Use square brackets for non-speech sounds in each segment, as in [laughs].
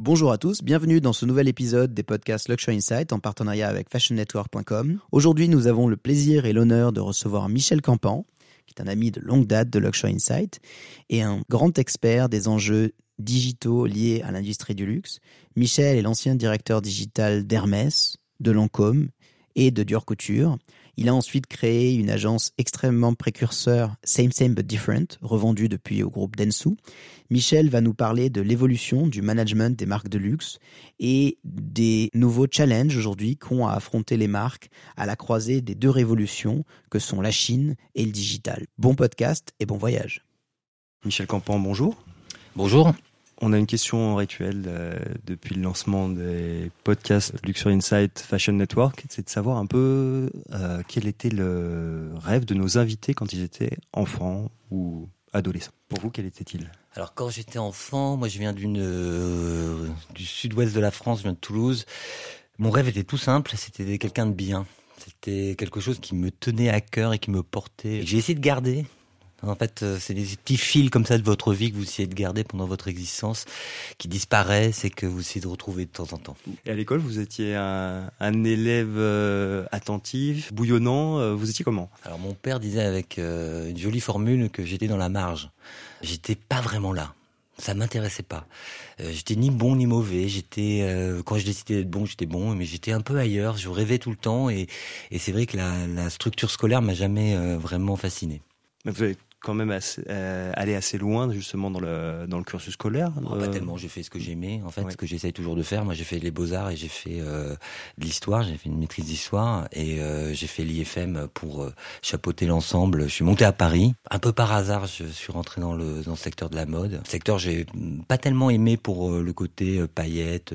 Bonjour à tous, bienvenue dans ce nouvel épisode des podcasts Luxury Insight en partenariat avec fashionnetwork.com. Aujourd'hui, nous avons le plaisir et l'honneur de recevoir Michel Campan, qui est un ami de longue date de Luxury Insight et un grand expert des enjeux digitaux liés à l'industrie du luxe. Michel est l'ancien directeur digital d'Hermès, de Lancôme et de Dior Couture. Il a ensuite créé une agence extrêmement précurseur Same Same But Different, revendue depuis au groupe Densu. Michel va nous parler de l'évolution du management des marques de luxe et des nouveaux challenges aujourd'hui qu'ont à affronter les marques à la croisée des deux révolutions que sont la Chine et le digital. Bon podcast et bon voyage. Michel Campan, bonjour. Bonjour. On a une question rituelle euh, depuis le lancement des podcasts Luxury Insight Fashion Network, c'est de savoir un peu euh, quel était le rêve de nos invités quand ils étaient enfants ou adolescents. Pour vous, quel était-il? Alors quand j'étais enfant, moi je viens d'une euh, du sud-ouest de la France, je viens de Toulouse. Mon rêve était tout simple, c'était quelqu'un de bien. C'était quelque chose qui me tenait à cœur et qui me portait. J'ai essayé de garder en fait, euh, c'est des petits fils comme ça de votre vie que vous essayez de garder pendant votre existence, qui disparaissent et que vous essayez de retrouver de temps en temps. Et à l'école, vous étiez un, élève euh, attentif, bouillonnant. Euh, vous étiez comment? Alors mon père disait avec une jolie formule que j'étais dans la marge. J'étais pas vraiment là. Ça m'intéressait pas. j'étais ni bon ni mauvais. J'étais quand je décidais d'être bon, j'étais bon, mais j'étais un peu ailleurs. Je rêvais tout le temps et, c'est vrai que la, la structure scolaire m'a jamais vraiment fasciné. Mais vous avez quand même assez, euh, aller assez loin justement dans le dans le cursus scolaire Pas euh, tellement. J'ai fait ce que j'aimais. En fait, ce que j'essaye toujours de faire. Moi, j'ai fait les beaux arts et j'ai fait euh, de l'histoire. J'ai fait une maîtrise d'histoire et euh, j'ai fait l'IFM pour euh, chapeauter l'ensemble. Je suis monté à Paris. Un peu par hasard, je suis rentré dans le dans le secteur de la mode. Secteur j'ai pas tellement aimé pour le côté paillettes,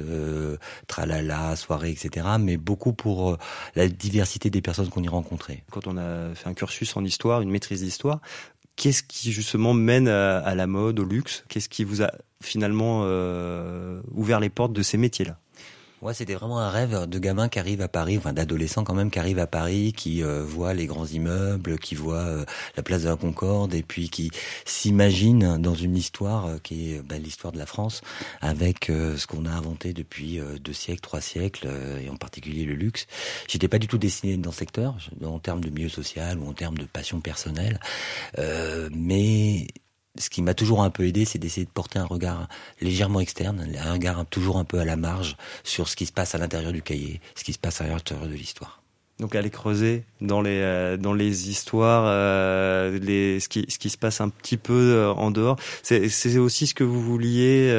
tralala, soirée, etc. Mais beaucoup pour la diversité des personnes qu'on y rencontrait. Quand on a fait un cursus en histoire, une maîtrise d'histoire, Qu'est-ce qui justement mène à, la mode, au luxe? Qu'est-ce qui vous a finalement euh, ouvert les portes de ces métiers-là? Ouais, c'était vraiment un rêve de gamin qui arrive à Paris, enfin d'adolescent quand même, qui arrive à Paris, qui euh, voit les grands immeubles, qui voit euh, la place de la Concorde, et puis qui s'imagine dans une histoire euh, qui est bah, l'histoire de la France, avec ce qu'on a inventé depuis deux siècles, trois siècles, et en particulier le luxe. J'étais pas du tout destiné dans ce secteur, en termes de milieu social ou en termes de passion personnelle, mais ce qui m'a toujours un peu aidé, c'est d'essayer de porter un regard légèrement externe, un regard toujours un peu à la marge sur ce qui se passe à l'intérieur du cahier, ce qui se passe à l'intérieur de l'histoire. Donc aller creuser dans les euh, dans les histoires, euh, ce qui ce qui se passe un petit peu euh, en dehors. C'est aussi ce que vous vouliez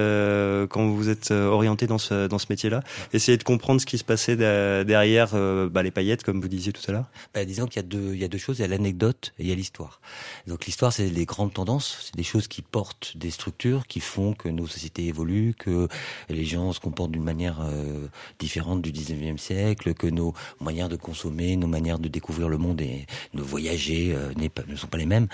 quand vous êtes orienté dans ce dans ce métier-là. Essayer de comprendre ce qui se passait derrière bah, les paillettes, comme vous disiez tout à l'heure. Bah, disons qu'il y a deux il y a deux choses. Il y a l'anecdote et il y a l'histoire. Donc l'histoire, c'est les grandes tendances, c'est des choses qui portent des structures, qui font que nos sociétés évoluent, que les gens se comportent d'une manière différente du 19e siècle, que nos moyens de consommer nos manières de découvrir le monde et de voyager euh, ne sont pas les mêmes.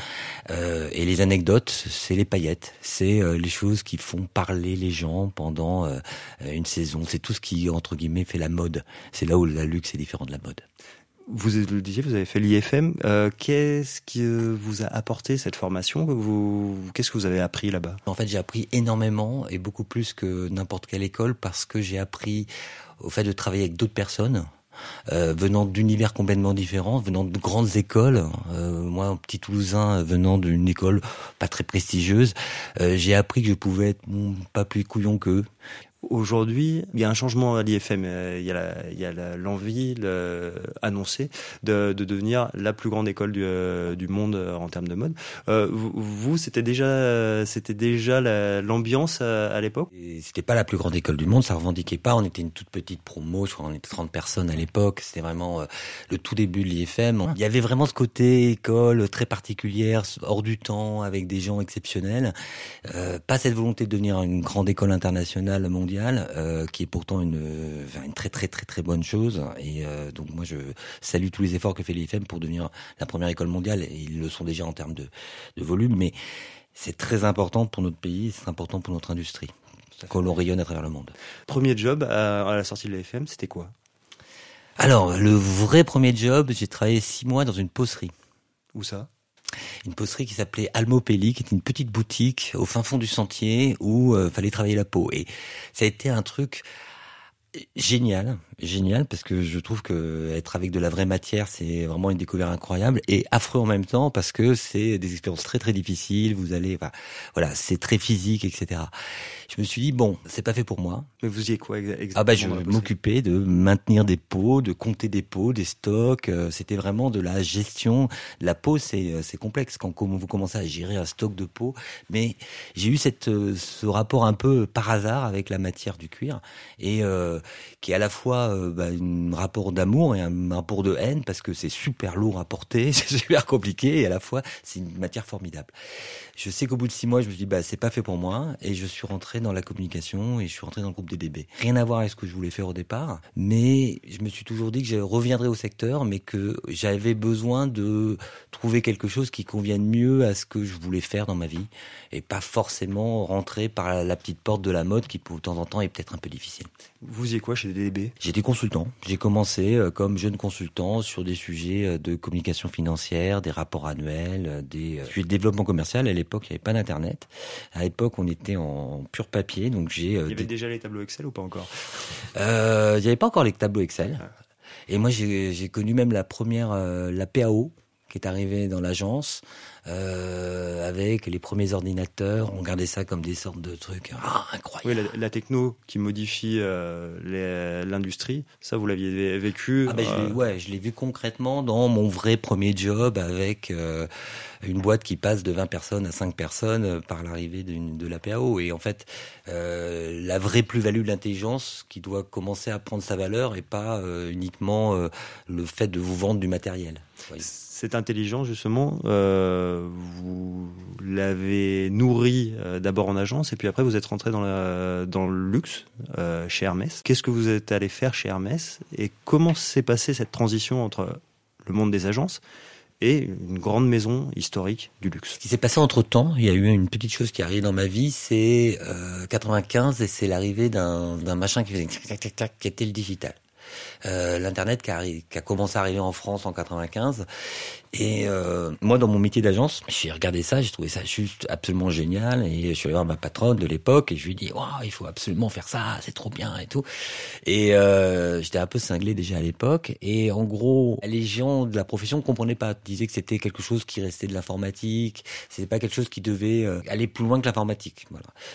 Euh, et les anecdotes, c'est les paillettes, c'est euh, les choses qui font parler les gens pendant une saison. C'est tout ce qui, entre guillemets, fait la mode. C'est là où la luxe est différent de la mode. Vous le disiez, vous avez fait l'IFM. qu'est-ce qui vous a apporté cette formation? Vous, Qu'est-ce que vous avez appris là-bas? En fait, j'ai appris énormément et beaucoup plus que n'importe quelle école parce que j'ai appris au fait de travailler avec d'autres personnes euh, venant d'univers complètement différents, venant de grandes écoles. Euh, moi, un petit Toulousain, venant d'une école pas très prestigieuse, euh, j'ai appris que je pouvais être pas plus couillon qu'eux. Aujourd'hui, il y a un changement à l'IFM. Euh, il y a l'envie annoncée de, de, devenir la plus grande école du, euh, du monde euh, en termes de mode. vous, c'était déjà, c'était déjà l'ambiance à, l'époque? C'était pas la plus grande école du monde, ça revendiquait pas. On était une toute petite promo, je crois on était 30 personnes à l'époque. C'était vraiment le tout début de l'IFM. Il y avait vraiment ce côté école très particulière, hors du temps, avec des gens exceptionnels. pas cette volonté de devenir une grande école internationale mondiale euh, qui est pourtant une, une très très très très bonne chose. Et euh, donc moi je salue tous les efforts que fait l'IFM pour devenir la première école mondiale. Et ils le sont déjà en termes de, de volume, mais c'est très important pour notre pays, c'est important pour notre industrie, que l'on rayonne à travers le monde. Premier job à, à la sortie de l'IFM, c'était quoi? Alors le vrai premier job, j'ai travaillé six mois dans une pocerie. Où ça? Une posterie qui s'appelait Almopelli, qui était une petite boutique au fin fond du sentier où euh, fallait travailler la peau. Et ça a été un truc génial, génial parce que je trouve que être avec de la vraie matière, c'est vraiment une découverte incroyable et affreux en même temps parce que c'est des expériences très très difficiles. Vous allez, voilà, c'est très physique, etc. Je me suis dit bon, c'est pas fait pour moi. Mais vous y êtes quoi exactement Ah bah je m'occupais de maintenir des pots, de compter des pots, des stocks. Euh, c'était vraiment de la gestion. La peau, c'est euh, c'est complexe quand vous commencez à gérer un stock de peau. Mais j'ai eu cette euh, ce rapport un peu par hasard avec la matière du cuir et qui est à la fois euh, bah, un rapport d'amour et un rapport de haine parce que c'est super lourd à porter, [laughs] c'est super compliqué et à la fois c'est une matière formidable. Je sais qu'au bout de six mois, je me suis dit bah c'est pas fait pour moi et je suis rentré dans la communication et je suis rentré dans le groupe DDB. Rien à voir avec ce que je voulais faire au départ, mais je me suis toujours dit que je reviendrais au secteur, mais que j'avais besoin de trouver quelque chose qui convienne mieux à ce que je voulais faire dans ma vie et pas forcément rentrer par la petite porte de la mode qui, de temps en temps, est peut-être un peu difficile. Vous faisiez quoi chez DDB J'étais consultant. J'ai commencé euh, comme jeune consultant sur des sujets euh, de communication financière, des rapports annuels, euh, des sujets de développement commercial. À l'époque, il n'y avait pas d'internet. À l'époque, on était en pur papier, donc j'ai. Il y avait déjà les tableaux Excel ou pas encore? Euh, Il n'y avait pas encore les tableaux Excel. Ah. Et moi, j'ai connu même la première, la PAO, qui est arrivée dans l'agence euh, avec les premiers ordinateurs. On regardait ça comme des sortes de trucs ah, incroyables. Oui, la, techno qui modifie euh, l'industrie, ça vous l'aviez vécu ah ben, je euh, Ouais, je l'ai vu concrètement dans mon vrai premier job avec euh, une boîte qui passe de 20 personnes à 5 personnes euh, par l'arrivée de la PAO. Et en fait, euh, la vraie plus-value de l'intelligence qui doit commencer à prendre sa valeur et pas uniquement le fait de vous vendre du matériel. Cette intelligence, justement, euh, vous l'avez nourrie euh, d'abord en agence et puis après vous êtes rentré dans, la, dans le luxe euh, chez Hermès. Qu'est-ce que vous êtes allé faire chez Hermès et comment s'est passée cette transition entre le monde des agences et une grande maison historique du luxe? Ce qui s'est passé entre temps, il y a eu une petite chose qui est arrivée dans ma vie, c'est euh, 95 et c'est l'arrivée d'un machin qui faisait tac tac tac qui était le digital. Euh, l'internet qui, qui, a commencé à arriver en France en 95 et euh, moi, dans mon métier d'agence, j'ai regardé ça, j'ai trouvé ça juste absolument génial. Et je suis allé voir ma patronne de l'époque et je lui ai dit, il faut absolument faire ça, c'est trop bien et tout. Et euh, j'étais un peu cinglé déjà à l'époque. Et en gros, les gens de la profession comprenaient pas, disaient que c'était quelque chose qui restait de l'informatique, c'était pas quelque chose qui devait aller plus loin que l'informatique.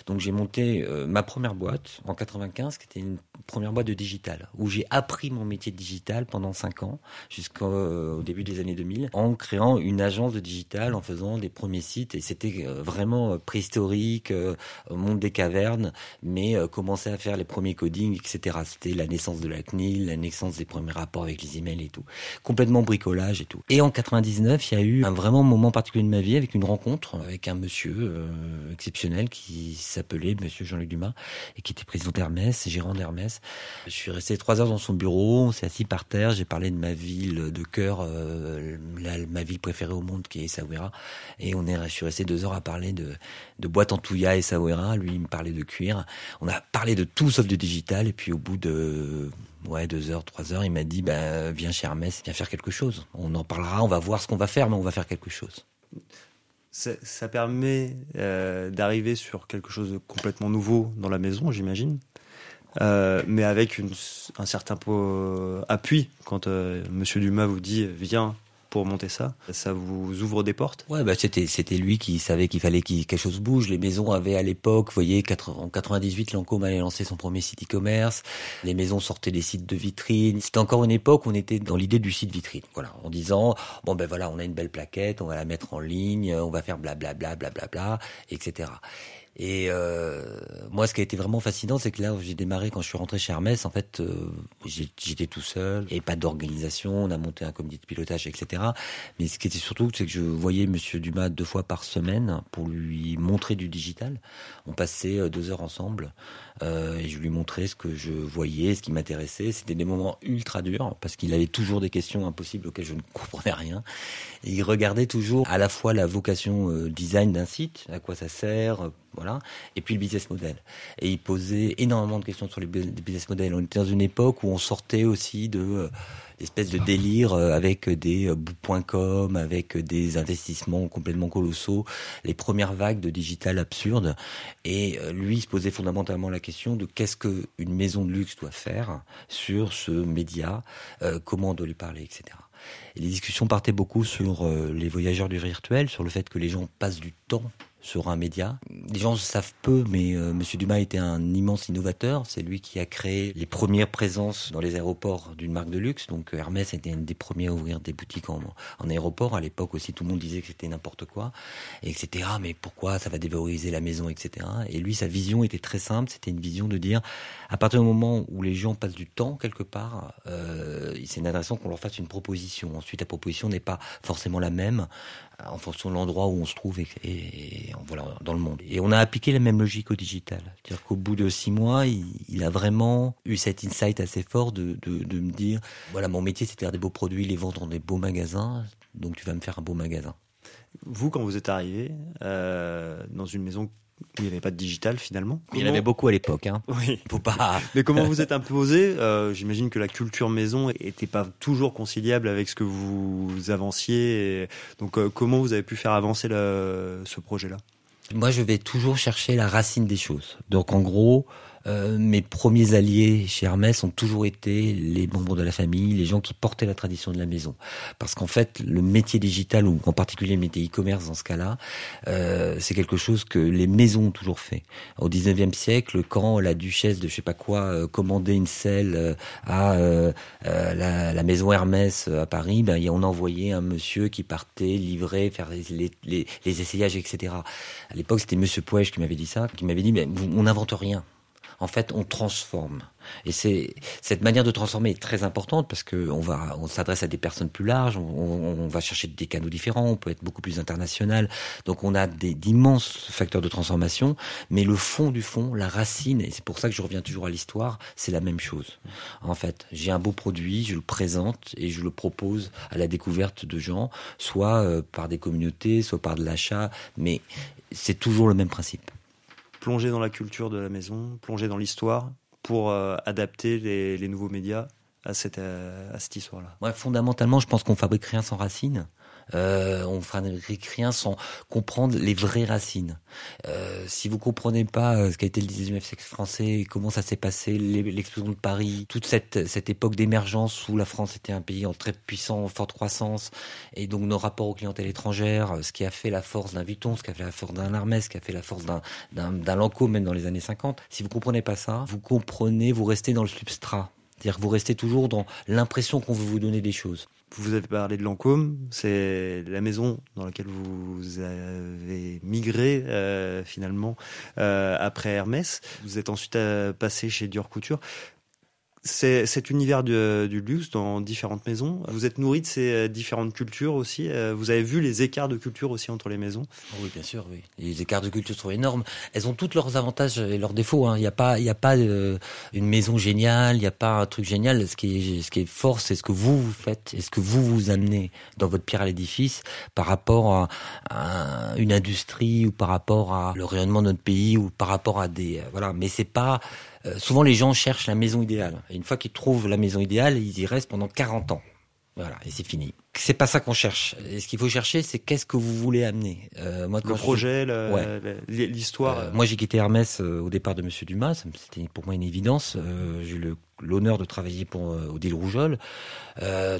Donc j'ai monté ma première boîte en 95, qui était une première boîte de digital, où j'ai appris mon métier de digital pendant cinq ans jusqu'au début des années 2000 en créant une agence de digital, en faisant des premiers sites. Et c'était euh, vraiment euh, préhistorique, euh, monde des cavernes, mais commencer à faire les premiers codings, etc. C'était la naissance de la CNIL, la naissance des premiers rapports avec les emails et tout. Complètement bricolage et tout. Et en 99, il y a eu un vraiment moment particulier de ma vie avec une rencontre avec un monsieur exceptionnel qui s'appelait Monsieur Jean-Luc Dumas et qui était président d'Hermès, gérant d'Hermès. Je suis resté trois heures dans son bureau, on s'est assis par terre, j'ai parlé de ma ville de cœur, ma ville préférée au monde qui est Essaouira. Et on est, je suis resté deux heures à parler de, boîte en touya Essaouira. Lui, il me parlait de cuir. On a parlé de tout sauf de digital. Et puis au bout de ouais, deux heures, trois heures, il m'a dit, bah, viens chez Hermès, viens faire quelque chose. On en parlera, on va voir ce qu'on va faire, mais on va faire quelque chose. Ça, permet euh, d'arriver sur quelque chose de complètement nouveau dans la maison, j'imagine? Euh, mais avec une, un certain appui quand euh, Monsieur Dumas vous dit viens pour monter ça Ça vous ouvre des portes? Ouais, bah c'était c'était lui qui savait qu'il fallait que quelque chose bouge. Les maisons avaient à l'époque, vous voyez, en 98, Lancôme allait lancer son premier site e-commerce. Les maisons sortaient des sites de vitrine. C'était encore une époque où on était dans l'idée du site vitrine. Voilà, en disant bon ben voilà, on a une belle plaquette, on va la mettre en ligne, on va faire blablabla, blablabla, bla, bla, etc. Et euh, moi, ce qui a été vraiment fascinant, c'est que là j'ai démarré quand je suis rentré chez Hermès, en fait, euh, j'étais tout seul, et pas d'organisation, on a monté un comité de pilotage, etc. Mais ce qui était surtout, c'est que je voyais Monsieur Dumas deux fois par semaine pour lui montrer du digital. On passait euh, deux heures ensemble, euh, et je lui montrais ce que je voyais, ce qui m'intéressait. C'était des moments ultra durs, parce qu'il avait toujours des questions impossibles auxquelles je ne comprenais rien. Et il regardait toujours à la fois la vocation euh, design d'un site, à quoi ça sert, voilà. Et puis le business model. Et il posait énormément de questions sur les business models. On était dans une époque où on sortait aussi de euh, espèce de délire euh, avec des euh, bouts.com, avec des investissements complètement colossaux, les premières vagues de digital absurde. Et euh, lui se posait fondamentalement la question de qu'est-ce que une maison de luxe doit faire sur ce média, comment on doit lui parler, etc. Et les discussions partaient beaucoup sur les voyageurs du virtuel, sur le fait que les gens passent du temps sur un média. Les gens savent peu, mais euh, Monsieur Dumas était un immense innovateur. C'est lui qui a créé les premières présences dans les aéroports d'une marque de luxe. Donc euh, Hermès était un des premiers à ouvrir des boutiques en, en aéroport. À l'époque aussi, tout le monde disait que c'était n'importe quoi, et etc. Mais pourquoi ça va dévaloriser la maison, etc. Et lui, sa vision était très simple. C'était une vision de dire, à partir du moment où les gens passent du temps quelque part, euh, c'est intéressant qu'on leur fasse une proposition. Ensuite, la proposition n'est pas forcément la même en fonction de l'endroit où on se trouve et, voilà dans le monde. Et on a appliqué la même logique au digital. C'est-à-dire qu'au bout de six mois, il, a vraiment eu cet insight assez fort de, de, de me dire voilà mon métier c'est de faire des beaux produits, les vendre dans des beaux magasins, donc tu vas me faire un beau magasin. Vous, quand vous êtes arrivé euh, dans une maison il n'y avait pas de digital finalement. Il y en avait beaucoup à l'époque. Hein. Oui. Faut pas. [laughs] Mais comment vous êtes imposé euh, J'imagine que la culture maison n'était pas toujours conciliable avec ce que vous avanciez. Donc euh, comment vous avez pu faire avancer ce projet-là? Moi, je vais toujours chercher la racine des choses. Donc en gros, euh, mes premiers alliés chez Hermès ont toujours été les membres de la famille, les gens qui portaient la tradition de la maison. Parce qu'en fait, le métier digital, ou en particulier le métier e-commerce dans ce cas-là, euh, c'est quelque chose que les maisons ont toujours fait. Au 19e siècle, quand la duchesse de je sais pas quoi euh, commandait une selle à la, la, maison Hermès à Paris, ben, on envoyait un monsieur qui partait livrer, faire les, les, les essayages, etc. À l'époque, c'était Monsieur Poège qui m'avait dit ça, qui m'avait dit, mais on n'invente rien en fait, on transforme. Et c'est cette manière de transformer est très importante parce que on va, on s'adresse à des personnes plus larges, on, va chercher des canaux différents, on peut être beaucoup plus international. Donc on a des d'immenses facteurs de transformation, mais le fond du fond, la racine, et c'est pour ça que je reviens toujours à l'histoire, c'est la même chose. En fait, j'ai un beau produit, je le présente et je le propose à la découverte de gens, soit euh, par des communautés, soit par de l'achat, mais c'est toujours le même principe plonger dans la culture de la maison, plonger dans l'histoire pour euh, adapter les, nouveaux médias à cette, euh, histoire-là. Fondamentalement, je pense qu'on fabrique rien sans racines. Euh, on fabrique rien sans comprendre les vraies racines. Euh, si vous comprenez pas euh, ce qu'a été le 19e siècle français, comment ça s'est passé, l'explosion de Paris, toute cette, cette époque d'émergence où la France était un pays en très puissant, forte croissance, et donc nos rapports aux clientèles étrangères, ce qui a fait la force d'un Vuitton, ce qui a fait la force d'un Hermès, ce qui a fait la force d'un, d'un, Lancôme, même dans les années 50. Si vous comprenez pas ça, vous comprenez, vous restez dans le substrat. C'est-à-dire que vous restez toujours dans l'impression qu'on veut vous donner des choses. Vous avez parlé de Lancôme, c'est la maison dans laquelle vous avez migré euh, finalement euh, après Hermès. Vous êtes ensuite euh, passé chez Dior Couture c'est cet univers du, du, luxe dans différentes maisons. Vous êtes nourri de ces euh, différentes cultures aussi. Euh, vous avez vu les écarts de culture aussi entre les maisons? Oh oui, bien sûr, oui. Les écarts de culture sont énormes. Elles ont toutes leurs avantages et leurs défauts. Hein. Il n'y a pas, il n'y a pas euh, une maison géniale. Il n'y a pas un truc génial. Ce qui est, ce qui est fort, c'est ce que vous vous faites et ce que vous vous amenez dans votre pierre à l'édifice par rapport à, à, une industrie ou par rapport à le rayonnement de notre pays ou par rapport à des, voilà. Mais c'est pas euh, souvent les gens cherchent la maison idéale. Et une fois qu'ils trouvent la maison idéale, ils y restent pendant 40 ans. Voilà, et c'est fini. C'est pas ça qu'on cherche. Et ce qu'il faut chercher, c'est qu'est-ce que vous voulez amener. Euh, moi, le projet, l'histoire. Euh, moi, j'ai quitté Hermès au départ de Monsieur Dumas. C'était pour moi une évidence. j'ai eu l'honneur de travailler pour Odile Rougeol.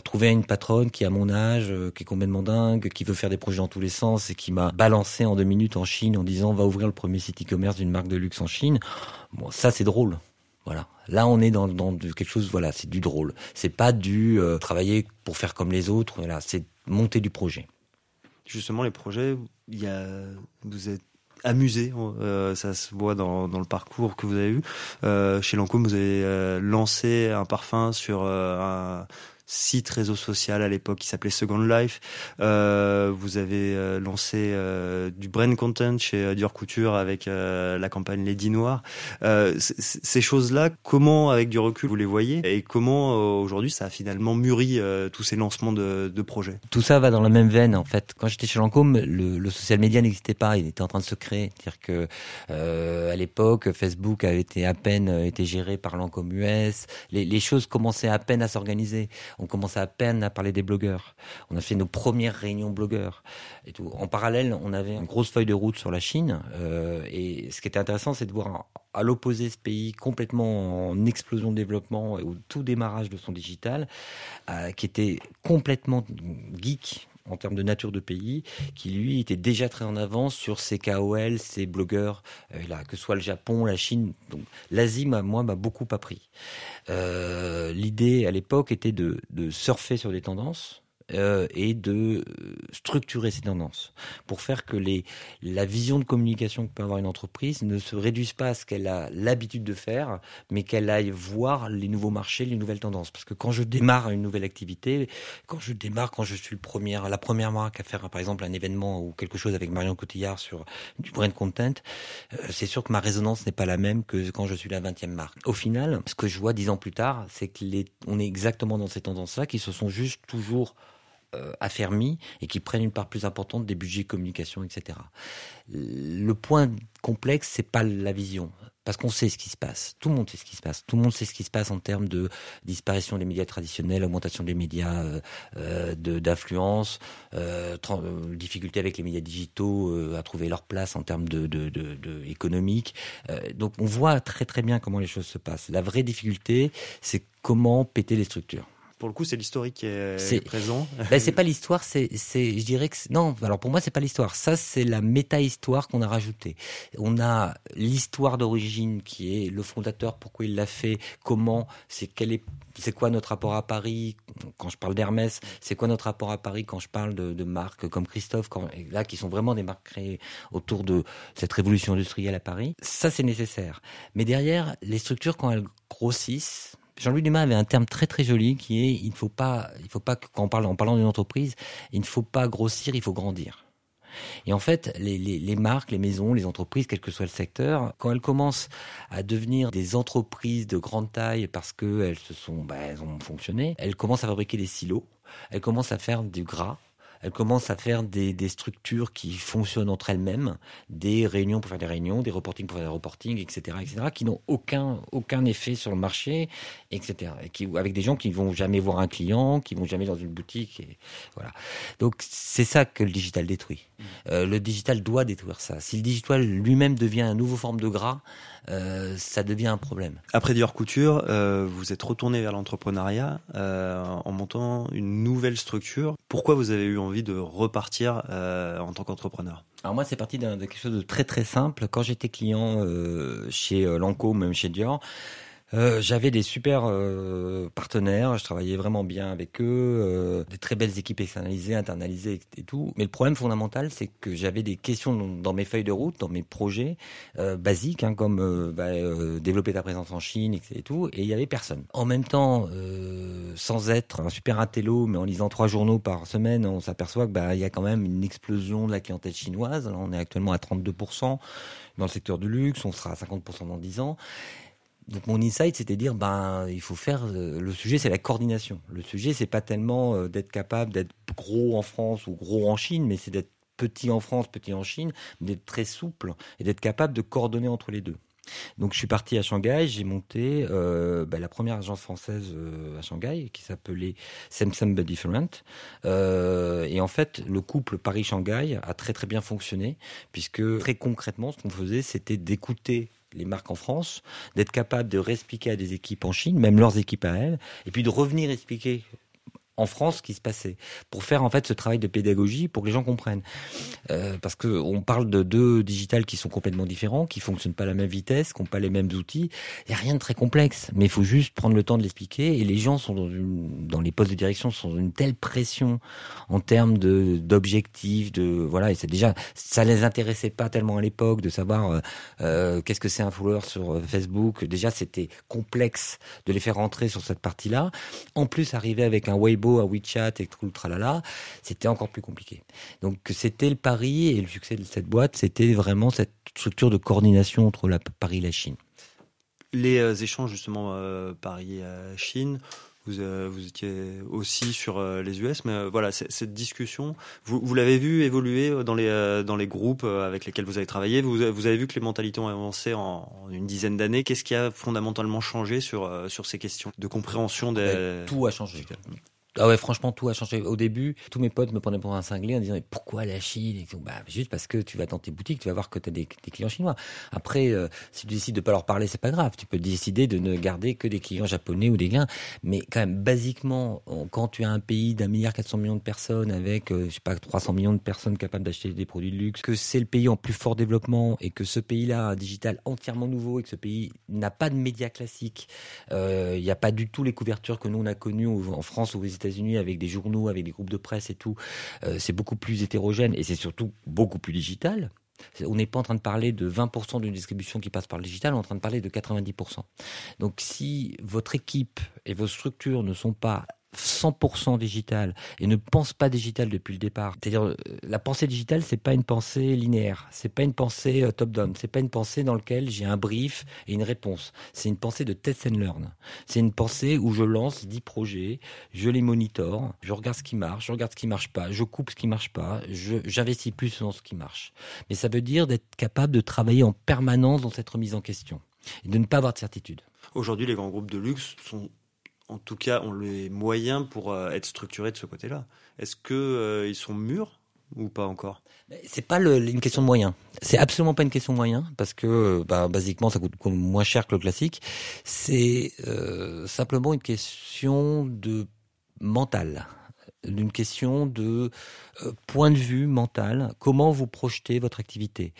trouver une patronne qui a mon âge, qui est complètement dingue, qui veut faire des projets dans tous les sens et qui m'a balancé en deux minutes en Chine en disant va ouvrir le premier site e-commerce d'une marque de luxe en Chine. Bon, ça c'est drôle. Voilà. Là, on est dans, quelque chose. Voilà, c'est du drôle. C'est pas du euh, travailler pour faire comme les autres. Voilà, c'est monter du projet. Justement, les projets, il y a, vous êtes amusé, euh, ça se voit dans, dans, le parcours que vous avez eu. Euh, chez Lancôme, vous avez lancé un parfum sur un site réseau social à l'époque qui s'appelait Second Life. Euh, vous avez euh, lancé euh, du brand content chez Dior Couture avec la campagne Lady Noire. ces choses-là, comment avec du recul vous les voyez et comment aujourd'hui ça a finalement mûri tous ces lancements de, de, projets? Tout ça va dans la même veine en fait. Quand j'étais chez Lancôme, le, le social media n'existait pas, il était en train de se créer. C'est-à-dire que à l'époque, Facebook avait été à peine été géré par Lancôme US. Les, les choses commençaient à peine à s'organiser on commençait à peine à parler des blogueurs. On a fait nos premières réunions blogueurs et. En parallèle, on avait une grosse feuille de route sur la Chine. Euh, et ce qui était intéressant, c'est de voir à l'opposé ce pays complètement en explosion de développement et au tout démarrage de son digital, euh, qui était complètement geek en termes de nature de pays, qui lui était déjà très en avance sur ses KOL, ses blogueurs, euh, là, que ce soit le Japon, la Chine. L'Asie, moi, m'a beaucoup appris. Euh, L'idée à l'époque était de surfer sur des tendances, euh, et de euh, structurer ces tendances pour faire que les, la vision de communication que peut avoir une entreprise ne se réduise pas à ce qu'elle a l'habitude de faire, mais qu'elle aille voir les nouveaux marchés, les nouvelles tendances. Parce que quand je démarre une nouvelle activité, quand je démarre, quand je suis le premier, la première marque à faire par exemple un événement ou quelque chose avec Marion Cotillard sur du brand content, euh, c'est sûr que ma résonance n'est pas la même que quand je suis la 20e marque. Au final, ce que je vois dix ans plus tard, c'est que les, on est exactement dans ces tendances-là qui se sont juste toujours affermis et qui prennent une part plus importante des budgets communication, etc. Le point complexe, c'est pas la vision. Parce qu'on sait ce qui se passe. Tout le monde sait ce qui se passe. Tout le monde sait ce qui se passe en termes de disparition des médias traditionnels, augmentation des médias euh, euh d'influence, euh, euh, difficulté avec les médias digitaux à trouver leur place en termes de, de, de économique. donc on voit très très bien comment les choses se passent. La vraie difficulté, c'est comment péter les structures. Pour le coup, c'est l'historique qui est, présent. [laughs] Ben, c'est [laughs] pas l'histoire, c'est, c'est, je dirais que non. Alors pour moi, c'est pas l'histoire. Ça, c'est la méta-histoire qu'on a rajoutée. On a l'histoire d'origine qui est le fondateur, pourquoi il l'a fait, comment, c'est quel est, c'est quoi notre rapport à Paris quand je parle d'Hermès, c'est quoi notre rapport à Paris quand je parle de, de marques comme Christophe, quand, là qui sont vraiment des marques créées autour de cette révolution industrielle à Paris. Ça, c'est nécessaire. Mais derrière, les structures quand elles grossissent Jean-Louis Dumas avait un terme très très joli qui est il ne faut pas, il faut pas quand on parle en parlant d'une entreprise, il ne faut pas grossir, il faut grandir. Et en fait, les, les, les, marques, les maisons, les entreprises, quel que soit le secteur, quand elles commencent à devenir des entreprises de grande taille parce qu'elles se sont, bah, elles ont fonctionné, elles commencent à fabriquer des silos, elles commencent à faire du gras, elle commence à faire des, des structures qui fonctionnent entre elles-mêmes, des réunions pour faire des réunions, des reportings pour faire des reportings, etc., etc., qui n'ont aucun aucun effet sur le marché, etc. Et qui, avec des gens qui vont jamais voir un client, qui vont jamais dans une boutique, et voilà. Donc c'est ça que le digital détruit. Mmh. Euh, le digital doit détruire ça. Si le digital lui-même devient une nouvelle forme de gras, euh, ça devient un problème. Après Dior Couture, euh, vous êtes retourné vers l'entrepreneuriat en montant une nouvelle structure. Pourquoi vous avez eu envie de repartir en tant qu'entrepreneur alors moi, c'est parti de quelque chose de très très simple. Quand j'étais client chez Lancôme, même chez Dior, euh, j'avais des super euh, partenaires, je travaillais vraiment bien avec eux, euh, des très belles équipes externalisées, internalisées et, tout. Mais le problème fondamental, c'est que j'avais des questions dans, mes feuilles de route, dans mes projets basiques, hein, comme bah, développer ta présence en Chine et tout, et il y avait personne. En même temps, sans être un super intello, mais en lisant trois journaux par semaine, on s'aperçoit que bah y a quand même une explosion de la clientèle chinoise. on est actuellement à 32% dans le secteur du luxe, on sera à 50% dans 10 ans. Donc mon insight, c'était dire, ben, il faut faire. Euh, le sujet, c'est la coordination. Le sujet, c'est pas tellement euh, d'être capable d'être gros en France ou gros en Chine, mais c'est d'être petit en France, petit en Chine, d'être très souple et d'être capable de coordonner entre les deux. Donc je suis parti à Shanghai, j'ai monté euh, ben, la première agence française à Shanghai qui s'appelait Samsung But Different. Et en fait, le couple Paris-Shanghai a très très bien fonctionné puisque très concrètement, ce qu'on faisait, c'était d'écouter les marques en France, d'être capable de réexpliquer à des équipes en Chine, même leurs équipes à elles, et puis de revenir expliquer en France ce qui se passait, pour faire en fait ce travail de pédagogie pour que les gens comprennent. Euh, parce que on parle de deux digitales qui sont complètement différents, qui fonctionnent pas à la même vitesse, qui n'ont pas les mêmes outils. Il y a rien de très complexe, mais il faut juste prendre le temps de l'expliquer. Et les gens sont dans, une, dans les postes de direction sont dans une telle pression en termes de d'objectifs, de voilà. Et c'est déjà ça les intéressait pas tellement à l'époque de savoir euh, euh qu'est-ce que c'est un follower sur Facebook. Déjà c'était complexe de les faire rentrer sur cette partie-là. En plus arriver avec un Weibo à WeChat et tout le tralala, c'était encore plus compliqué. Donc c'était le pari et le succès de cette boîte, c'était vraiment cette structure de coordination entre la Paris et la Chine. Les euh, échanges justement euh, Paris et Chine, vous, euh, vous, étiez aussi sur les US, mais voilà, cette discussion, vous, vous l'avez vu évoluer dans les, dans les groupes avec lesquels vous avez travaillé? Vous, vous avez vu que les mentalités ont avancé en, une dizaine d'années. Qu'est-ce qui a fondamentalement changé sur, sur ces questions de compréhension des... Tout a changé. Ah ouais, franchement, tout a changé. Au début, tous mes potes me prenaient pour un cinglé en disant mais pourquoi la Chine? Bah, juste parce que tu vas dans tes boutiques, tu vas voir que tu as des, clients chinois. Après, euh, si tu décides de pas leur parler, c'est pas grave. Tu peux décider de ne garder que des clients japonais ou des gains. Mais quand même, basiquement, quand tu as un pays d'un milliard 400 millions de personnes avec, euh, je sais pas, 300 millions de personnes capables d'acheter des produits de luxe, que c'est le pays en plus fort développement et que ce pays-là a un digital entièrement nouveau et que ce pays n'a pas de médias classiques, euh, il n'y a pas du tout les couvertures que nous on a connues en France ou aux États avec des journaux, avec des groupes de presse et tout, euh, c'est beaucoup plus hétérogène et c'est surtout beaucoup plus digital. On n'est pas en train de parler de 20% d'une distribution qui passe par le digital, on est en train de parler de 90%. Donc si votre équipe et vos structures ne sont pas 100% digital et ne pense pas digital depuis le départ. C'est-à-dire euh, la pensée digitale, c'est pas une pensée linéaire, c'est pas une pensée euh, top-down, c'est pas une pensée dans laquelle j'ai un brief et une réponse. C'est une pensée de test and learn. C'est une pensée où je lance 10 projets, je les monitore, je regarde ce qui marche, je regarde ce qui marche pas, je coupe ce qui marche pas, j'investis plus dans ce qui marche. Mais ça veut dire d'être capable de travailler en permanence dans cette remise en question et de ne pas avoir de certitude. Aujourd'hui, les grands groupes de luxe sont en tout cas, ont les moyens pour euh, être structurés de ce côté-là. Est-ce qu'ils euh, sont mûrs ou pas encore? C'est pas une question de moyens. C'est absolument pas une question de moyens parce que, bah, basiquement, ça coûte moins cher que le classique. C'est euh, simplement une question de mental d'une question de point de vue mental, comment vous projetez votre activité?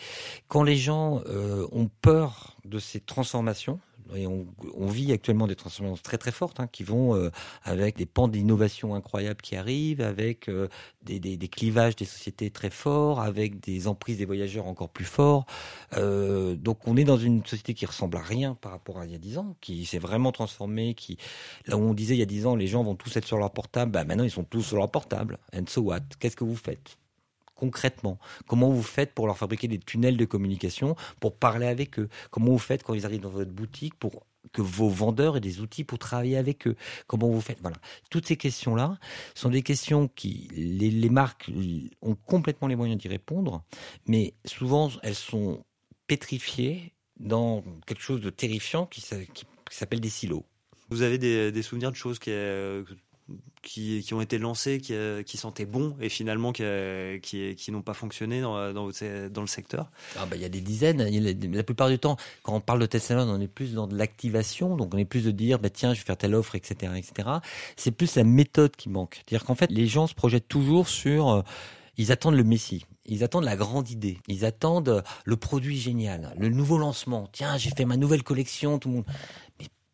Quand les gens ont peur de ces transformations, on, vit actuellement des transformations très très fortes hein, qui vont euh, avec des pans d'innovation incroyables qui arrivent, avec euh, des, des, clivages des sociétés très forts, avec des emprises des voyageurs encore plus forts. Euh, donc on est dans une société qui ressemble à rien par rapport à il y a dix ans, qui s'est vraiment transformée. Qui là où on disait il y a dix ans les gens vont tous être sur leur portable, bah maintenant ils sont tous sur leur portable. And so what? Qu'est-ce que vous faites? Concrètement Comment vous faites pour leur fabriquer des tunnels de communication, pour parler avec eux? Comment vous faites quand ils arrivent dans votre boutique pour que vos vendeurs aient des outils pour travailler avec eux? Comment vous faites? Voilà. Toutes ces questions-là sont des questions qui les, marques ont complètement les moyens d'y répondre, mais souvent elles sont pétrifiées dans quelque chose de terrifiant qui, s'appelle des silos. Vous avez des, souvenirs de choses qui, euh, qui, ont été lancés, qui, euh, sentaient bon et finalement qui, euh, qui, qui n'ont pas fonctionné dans, dans, dans, le secteur ah bah, Il y a des dizaines. La plupart du temps, quand on parle de test on est plus dans de l'activation. Donc on est plus de dire, bah, tiens, je vais faire telle offre, etc. etc. C'est plus la méthode qui manque. C'est-à-dire qu'en fait, les gens se projettent toujours sur... Euh, ils attendent le Messie. Ils attendent la grande idée. Ils attendent le produit génial, le nouveau lancement. Tiens, j'ai fait ma nouvelle collection. Tout le monde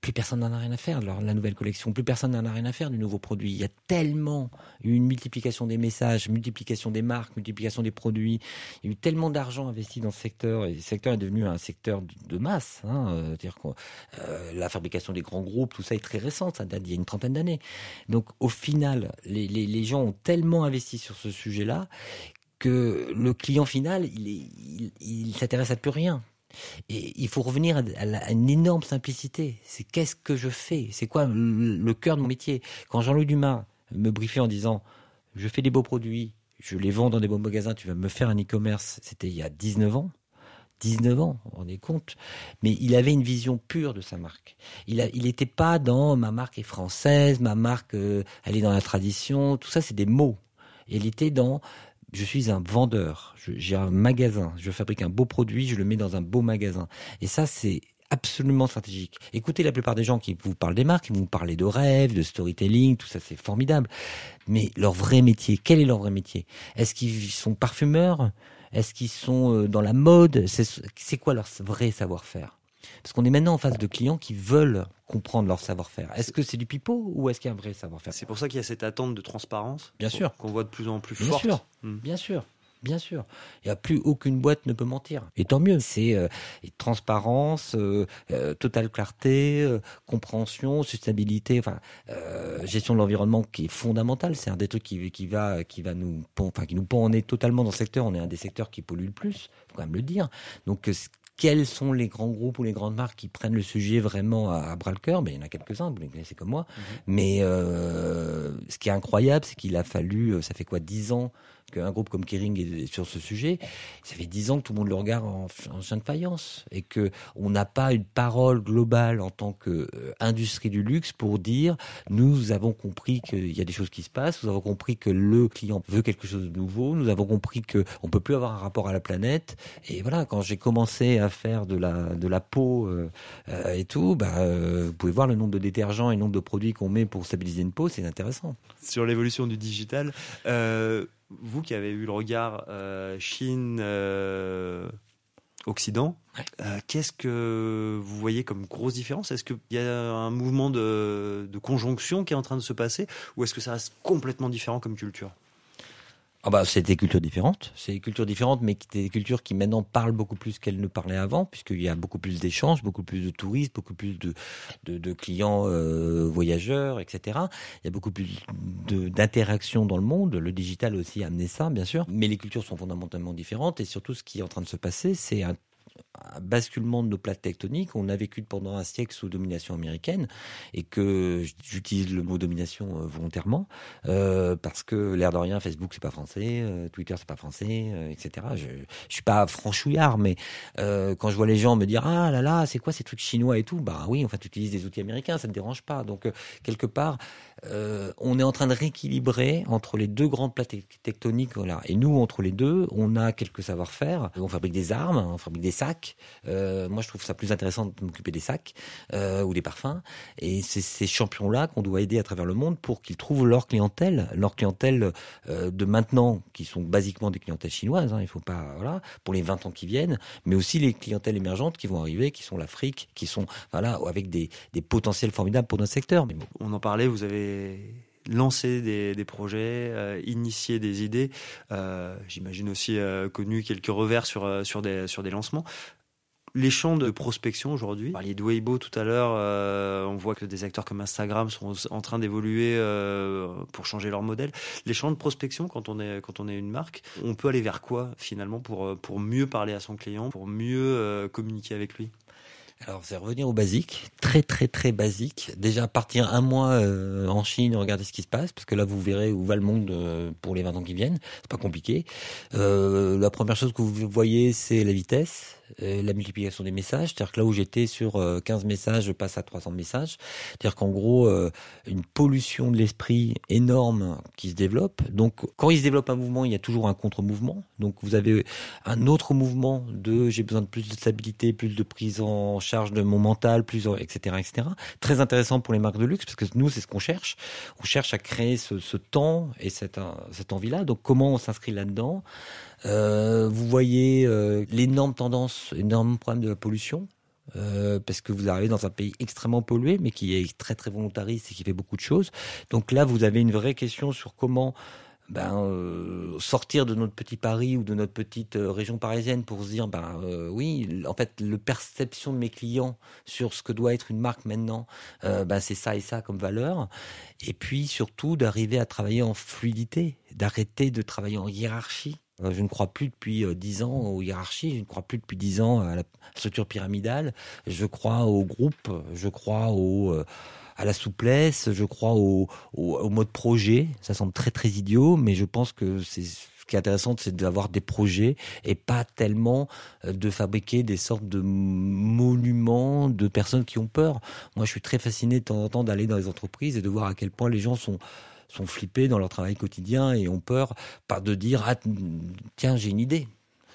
plus personne n'en a rien à faire de la nouvelle collection, plus personne n'en a rien à faire du nouveau produit. Il y a tellement une multiplication des messages, multiplication des marques, multiplication des produits. Il y a eu tellement d'argent investi dans ce secteur et le secteur est devenu un secteur de masse. Hein, euh, euh, la fabrication des grands groupes, tout ça est très récent, ça date d'il y a une trentaine d'années. Donc au final, les gens ont tellement investi sur ce sujet-là que le client final, il, il, il s'intéresse à plus rien. Et il faut revenir à, une énorme simplicité. C'est qu'est-ce que je fais? C'est quoi le, cœur de mon métier? Quand Jean-Louis Dumas me briefait en disant je fais des beaux produits, je les vends dans des beaux magasins, tu vas me faire un e-commerce, c'était il y a 19 ans. 19 ans, on est compte. Mais il avait une vision pure de sa marque. Il n'était pas dans ma marque est française, ma marque, euh, elle est dans la tradition, tout ça, c'est des mots. Il était dans je suis un vendeur, j'ai un magasin, je fabrique un beau produit, je le mets dans un beau magasin. Et ça, c'est absolument stratégique. Écoutez la plupart des gens qui vous parlent des marques, qui vous parlent de rêves, de storytelling, tout ça c'est formidable. Mais leur vrai métier, quel est leur vrai métier? Est-ce qu'ils sont parfumeurs? Est-ce qu'ils sont euh, dans la mode? C'est quoi leur vrai savoir-faire? Parce qu'on est maintenant en face de clients qui veulent comprendre leur savoir-faire. Est-ce que c'est du pipeau ou est-ce qu'il y a un vrai savoir-faire C'est pour ça qu'il y a cette attente de transparence. Bien sûr. Qu'on voit de plus en plus Bien forte. Sûr. Hmm. Bien sûr. Bien sûr, il n'y a plus aucune boîte ne peut mentir. Et tant mieux, c'est euh, transparence, euh, euh, totale clarté, compréhension, sustainabilité, enfin gestion de l'environnement qui est fondamental. C'est un des trucs qui, qui va qui va nous enfin qui nous pend en est totalement dans le secteur. On est un des secteurs qui pollue le plus, faut quand même le dire. Donc quels sont les grands groupes ou les grandes marques qui prennent le sujet vraiment à, bras le cœur? Ben, Il y en a quelques-uns, vous les connaissez comme moi. Mhm. Mais euh, ce qui est incroyable, c'est qu'il a fallu, ça fait quoi, dix ans qu'un groupe comme Kering est sur ce sujet. Ça fait dix ans que tout le monde le regarde en, en chien de faïence et que on n'a pas une parole globale en tant qu'industrie du luxe pour dire nous avons compris qu'il y a des choses qui se passent, nous avons compris que le client veut quelque chose de nouveau, nous avons compris que on peut plus avoir un rapport à la planète. Et voilà, quand j'ai commencé à faire de la de la peau euh, euh, et tout, bah, euh, vous pouvez voir le nombre de détergents et le nombre de produits qu'on met pour stabiliser une peau, c'est intéressant. Sur l'évolution du digital vous qui avez eu le regard euh, Chine, euh, Occident, euh, qu'est-ce que vous voyez comme grosse différence? Est-ce qu'il y a un mouvement de, conjonction qui est en train de se passer? Ou est-ce que ça reste complètement différent comme culture? Ah bah, c'est des cultures différentes. C'est des cultures différentes, mais des cultures qui maintenant parlent beaucoup plus qu'elles ne parlaient avant, puisqu'il y a beaucoup plus d'échanges, beaucoup plus de touristes, beaucoup plus de, de, de clients euh, voyageurs, etc. Il y a beaucoup plus d'interactions dans le monde. Le digital aussi a amené ça, bien sûr. Mais les cultures sont fondamentalement différentes, et surtout ce qui est en train de se passer, c'est un basculement de nos plaques tectoniques. On a vécu pendant un siècle sous domination américaine et que j'utilise le mot domination euh, volontairement euh, parce que l'air de rien, Facebook c'est pas français, euh, Twitter c'est pas français, etc. Je, je suis pas franchouillard, mais quand je vois les gens me dire ah là là c'est quoi ces trucs chinois et tout, bah oui, enfin tu utilises des outils américains, ça ne dérange pas. Donc quelque part, on est en train de rééquilibrer entre les deux grandes plaques tectoniques. Et nous entre les deux, on a quelques savoir-faire. On fabrique des armes, on fabrique des sacs euh, moi, je trouve ça plus intéressant de m'occuper des sacs euh, ou des parfums. Et c'est ces champions-là qu'on doit aider à travers le monde pour qu'ils trouvent leur clientèle, leur clientèle euh, de maintenant, qui sont basiquement des clientèles chinoises. Hein, il faut pas, voilà, pour les 20 ans qui viennent, mais aussi les clientèles émergentes qui vont arriver, qui sont l'Afrique, qui sont, voilà, avec des, des potentiels formidables pour notre secteur. On en parlait, vous avez lancé des, projets, euh, initié des idées. Euh, J'imagine aussi euh, connu quelques revers sur, sur, des, sur des lancements. Les champs de prospection aujourd'hui, vous parliez de Weibo tout à l'heure, on voit que des acteurs comme Instagram sont en train d'évoluer pour changer leur modèle. Les champs de prospection, quand on est quand on est une marque, on peut aller vers quoi finalement pour pour mieux parler à son client, pour mieux communiquer avec lui? Alors, c'est revenir au basique, très très très basique. Déjà partir un mois euh, en Chine, regarder ce qui se passe, parce que là vous verrez où va le monde euh, pour les 20 ans qui viennent. C'est pas compliqué. Euh, la première chose que vous voyez, c'est la vitesse. Euh, la multiplication des messages. C'est-à-dire que là où j'étais sur 15 euh, messages, je passe à 300 messages. C'est-à-dire qu'en gros, euh, une pollution de l'esprit énorme qui se développe. Donc, quand il se développe un mouvement, il y a toujours un contre-mouvement. Donc, vous avez un autre mouvement de j'ai besoin de plus de stabilité, plus de prise en charge de mon mental, plus, etc., etc. Très intéressant pour les marques de luxe parce que nous, c'est ce qu'on cherche. On cherche à créer ce, ce temps et cette, cette envie-là. Donc, comment on s'inscrit là-dedans? Vous voyez euh, l'énorme tendance, énorme problème de la pollution. Euh, parce que vous arrivez dans un pays extrêmement pollué, mais qui est très très volontariste et qui fait beaucoup de choses. Donc là, vous avez une vraie question sur comment ben, euh, sortir de notre petit Paris ou de notre petite euh, région parisienne pour se dire, ben euh, oui, en fait, le perception de mes clients sur ce que doit être une marque maintenant, ben c'est ça et ça comme valeur. Et puis surtout d'arriver à travailler en fluidité, d'arrêter de travailler en hiérarchie. Je ne crois plus depuis dix ans aux hiérarchies, je ne crois plus depuis dix ans à la structure pyramidale. Je crois au groupe, je crois au à la souplesse, je crois au, au, mode projet. Ça semble très très idiot, mais je pense que c'est ce qui est intéressant, c'est d'avoir des projets et pas tellement euh, de fabriquer des sortes de monuments de personnes qui ont peur. Moi, je suis très fasciné de temps en temps d'aller dans les entreprises et de voir à quel point les gens sont sont flippés dans leur travail quotidien et ont peur pas de dire ah, tiens j'ai une idée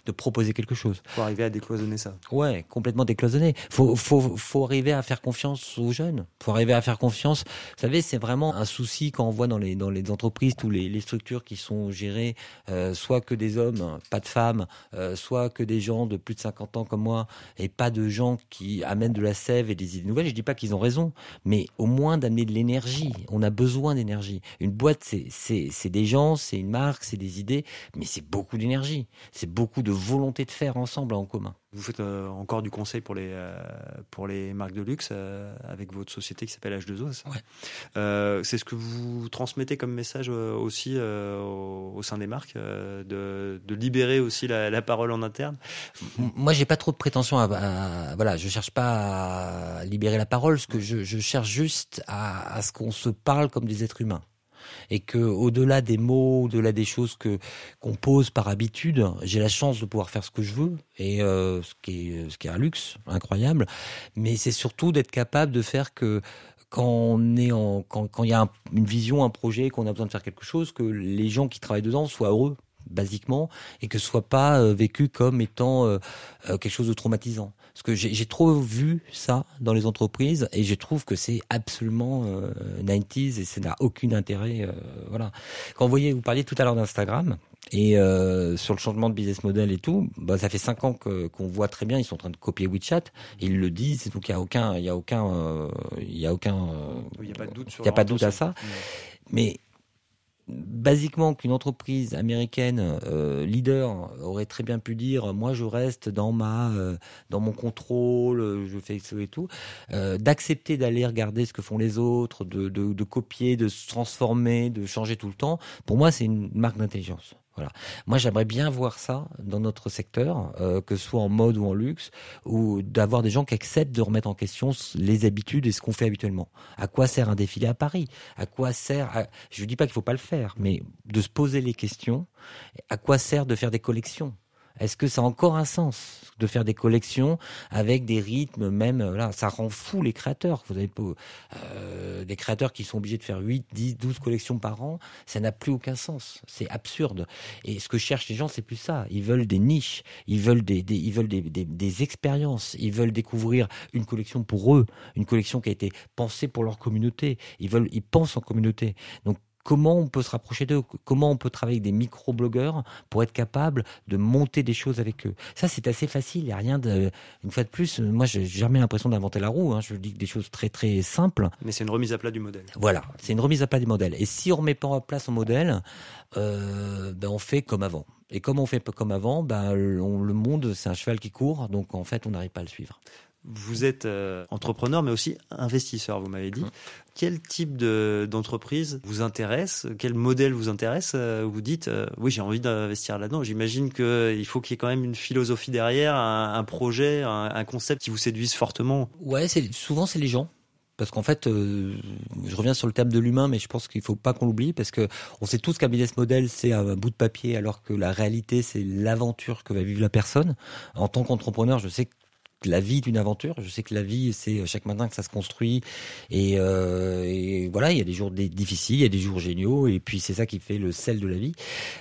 de proposer quelque chose. Faut arriver à décloisonner ça. Ouais, complètement décloisonné. Faut, faut, faut arriver à faire confiance aux jeunes. Faut arriver à faire confiance. Vous savez, c'est vraiment un souci quand on voit dans les dans les entreprises tous les, les structures qui sont gérées, euh, soit que des hommes, pas de femmes, euh, soit que des gens de plus de 50 ans comme moi, et pas de gens qui amènent de la sève et des idées nouvelles. Je dis pas qu'ils ont raison, mais au moins d'amener de l'énergie. On a besoin d'énergie. Une boîte, c'est c'est c'est des gens, c'est une marque, c'est des idées, mais c'est beaucoup d'énergie. C'est beaucoup de volonté de faire ensemble en commun. Vous faites euh, encore du conseil pour les, euh, pour les marques de luxe euh, avec votre société qui s'appelle H2O. ça Ouais. C'est ce que vous transmettez comme message aussi au, au sein des marques, de, de libérer aussi la, la parole en interne? Moi, j'ai pas trop de prétention à, à- voilà, je cherche pas à libérer la parole, ce que je, je cherche juste à, à ce qu'on se parle comme des êtres humains. Et que, au-delà des mots, au-delà des choses que qu'on pose par habitude, j'ai la chance de pouvoir faire ce que je veux et euh, ce qui est ce qui est un luxe incroyable. Mais c'est surtout d'être capable de faire que quand on est en quand il y a un- une vision, un projet, qu'on a besoin de faire quelque chose, que les gens qui travaillent dedans soient heureux basiquement et que ce soit pas euh, vécu comme étant euh, euh, quelque chose de traumatisant. Parce que j'ai trop vu ça dans les entreprises et je trouve que c'est absolument euh, 90s et ça n'a aucun intérêt. voilà. Quand vous voyez, vous parliez tout à l'heure d'Instagram et euh, sur le changement de business model et tout, bah, ça fait cinq ans que- qu'on voit très bien, ils sont en train de copier WeChat, ils le disent, donc il y a aucun, il y a aucun, euh, il y a aucun, euh, Il n'y a pas de doute sur y a pas de doute à ça. Mais basiquement qu'une entreprise américaine euh, leader aurait très bien pu dire moi je reste dans ma euh, dans mon contrôle euh, je fais ça et tout euh, d'accepter d'aller regarder ce que font les autres de, de, de copier de se transformer de changer tout le temps pour moi c'est une marque d'intelligence Moi, j'aimerais bien voir ça dans notre secteur, euh, que ce soit en mode ou en luxe, ou d'avoir des gens qui acceptent de remettre en question les habitudes et ce qu'on fait habituellement. À quoi sert un défilé à Paris? À quoi sert à- Je ne dis pas qu'il faut pas le faire, mais de se poser les questions. À quoi sert de faire des collections? Est-ce que ça a encore un sens de faire des collections avec des rythmes même euh, là ça rend fou les créateurs. Vous avez euh, des créateurs qui sont obligés de faire 8 10 12 collections par an ça n'a plus aucun sens. C'est absurde. Et ce que cherchent les gens c'est plus ça. Ils veulent des niches. Ils veulent des, ils veulent des, des expériences. Ils veulent découvrir une collection pour eux. Une collection qui a été pensée pour leur communauté. Ils veulent ils pensent en communauté. Donc comment on peut se rapprocher d'eux, comment on peut travailler avec des micro-blogueurs pour être capable de monter des choses avec eux. Ça, c'est assez facile, il n'y a rien de... Une fois de plus, moi, j'ai jamais l'impression d'inventer la roue, hein. je dis des choses très très simples. Mais c'est une remise à plat du modèle. Voilà, c'est une remise à plat du modèle. Et si on remet pas en place un modèle, euh, ben on fait comme avant. Et comme on fait pas comme avant, ben on- le monde, c'est un cheval qui court, donc en fait, on n'arrive pas à le suivre. Vous êtes euh, entrepreneur, mais aussi investisseur, vous m'avez dit. Hum. Quel type de- d'entreprise vous intéresse? Quel modèle vous intéresse? Euh, Vous dites, euh, oui, j'ai envie d'investir là-dedans. J'imagine qu'il faut qu'il y ait quand même une philosophie derrière, un, un projet, un, un concept qui vous séduise fortement. Ouais, souvent c'est les gens. Parce qu'en fait, euh, je reviens sur le thème de l'humain, mais je pense qu'il faut pas qu'on l'oublie, parce que on sait tous qu'un business model c'est un bout de papier, alors que la réalité c'est l'aventure que va vivre la personne. En tant qu'entrepreneur, je sais que la vie est une aventure. Je sais que la vie, c'est chaque matin que ça se construit. Et, euh, et voilà, il y a des jours difficiles, il y a des jours géniaux, et puis c'est ça qui fait le sel de la vie.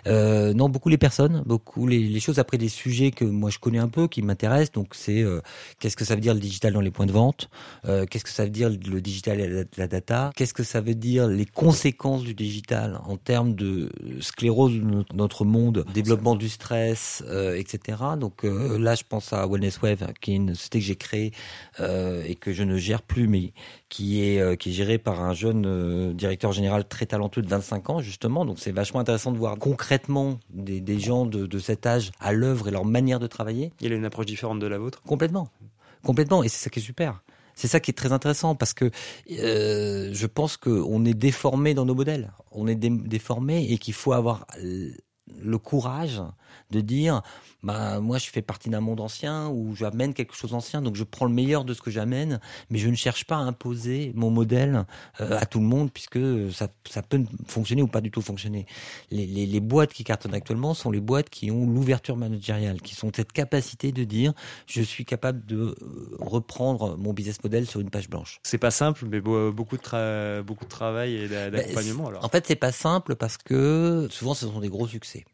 Euh, non, beaucoup les personnes, beaucoup les, les choses. Après des sujets que moi je connais un peu, qui m'intéressent. Donc c'est euh, qu'est-ce que ça veut dire le digital dans les points de vente? Euh, Qu'est-ce que ça veut dire le digital et la, la data? Qu'est-ce que ça veut dire les conséquences du digital en termes de sclérose de notre- monde, développement du stress, euh, etc. Donc euh, là, je pense à Wellness Wave, qui est une société que j'ai créée euh, et que je ne gère plus, mais qui est euh, qui est gérée par un jeune euh, directeur général très talentueux de 25 ans justement. Donc c'est vachement intéressant de voir concrètement des, des gens de, de cet âge à l'œuvre et leur manière de travailler. Il y a une approche différente de la vôtre? Complètement. Complètement. Et c'est ça qui est super. C'est ça qui est très intéressant parce que euh, je pense qu'on est déformé dans nos modèles. On est dé- déformé et qu'il faut avoir le courage de dire bah moi je fais partie d'un monde ancien où j'amène quelque chose d'ancien donc je prends le meilleur de ce que j'amène mais je ne cherche pas à imposer mon modèle euh, à tout le monde puisque ça, ça peut fonctionner ou pas du tout fonctionner les, les, les boîtes qui cartonnent actuellement sont les boîtes qui ont l'ouverture managériale qui sont cette capacité de dire je suis capable de euh, reprendre mon business model sur une page blanche C'est pas simple, mais beau- beaucoup de, tra- beaucoup de travail et Bah, d'accompagnement. alors. En fait, c'est pas simple parce que souvent ce sont des gros succès.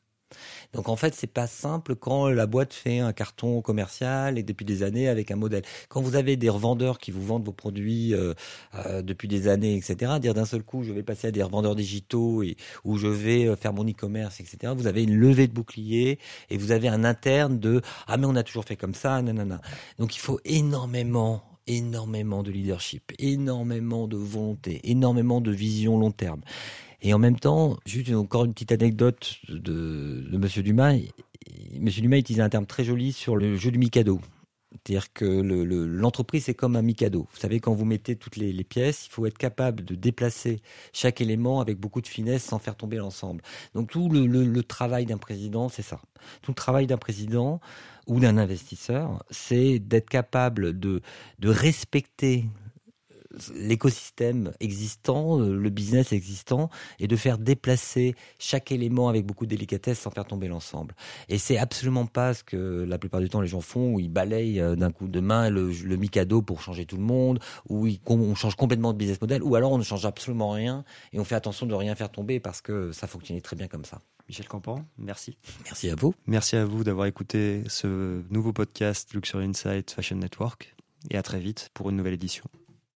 Donc en fait, c'est pas simple quand la boîte fait un carton commercial et depuis des années avec un modèle. Quand vous avez des revendeurs qui vous vendent vos produits euh, euh, depuis des années, etc., dire d'un seul coup, je vais passer à des revendeurs digitaux et où je vais euh, faire mon e-commerce, etc. Vous avez une levée de bouclier et vous avez un interne de ah mais on a toujours fait comme ça, nanana. Donc il faut énormément énormément de leadership, énormément de volonté, énormément de vision long terme. Et en même temps, juste encore une petite anecdote de, de Monsieur Dumas. Monsieur Dumas utilisait un terme très joli sur le jeu du Mikado. C'est-à-dire que l'entreprise, c'est comme un Mikado. Vous savez, quand vous mettez toutes les, pièces, il faut être capable de déplacer chaque élément avec beaucoup de finesse sans faire tomber l'ensemble. Donc tout le, travail d'un président, c'est ça. Tout le travail d'un président ou d'un investisseur, c'est d'être capable de respecter l'écosystème existant, euh, le business existant, et de faire déplacer chaque élément avec beaucoup de délicatesse sans faire tomber l'ensemble. Et c'est absolument pas ce que la plupart du temps les gens font, où ils balayent euh, d'un coup de main le, le Mikado pour changer tout le monde, où ils, on change complètement de business model, ou alors on ne change absolument rien et on fait attention de rien faire tomber parce que ça fonctionnait très bien comme ça. Michel Campan, merci. Merci à vous. Merci à vous d'avoir écouté ce nouveau podcast Luxury Insight Fashion Network et à très vite pour une nouvelle édition.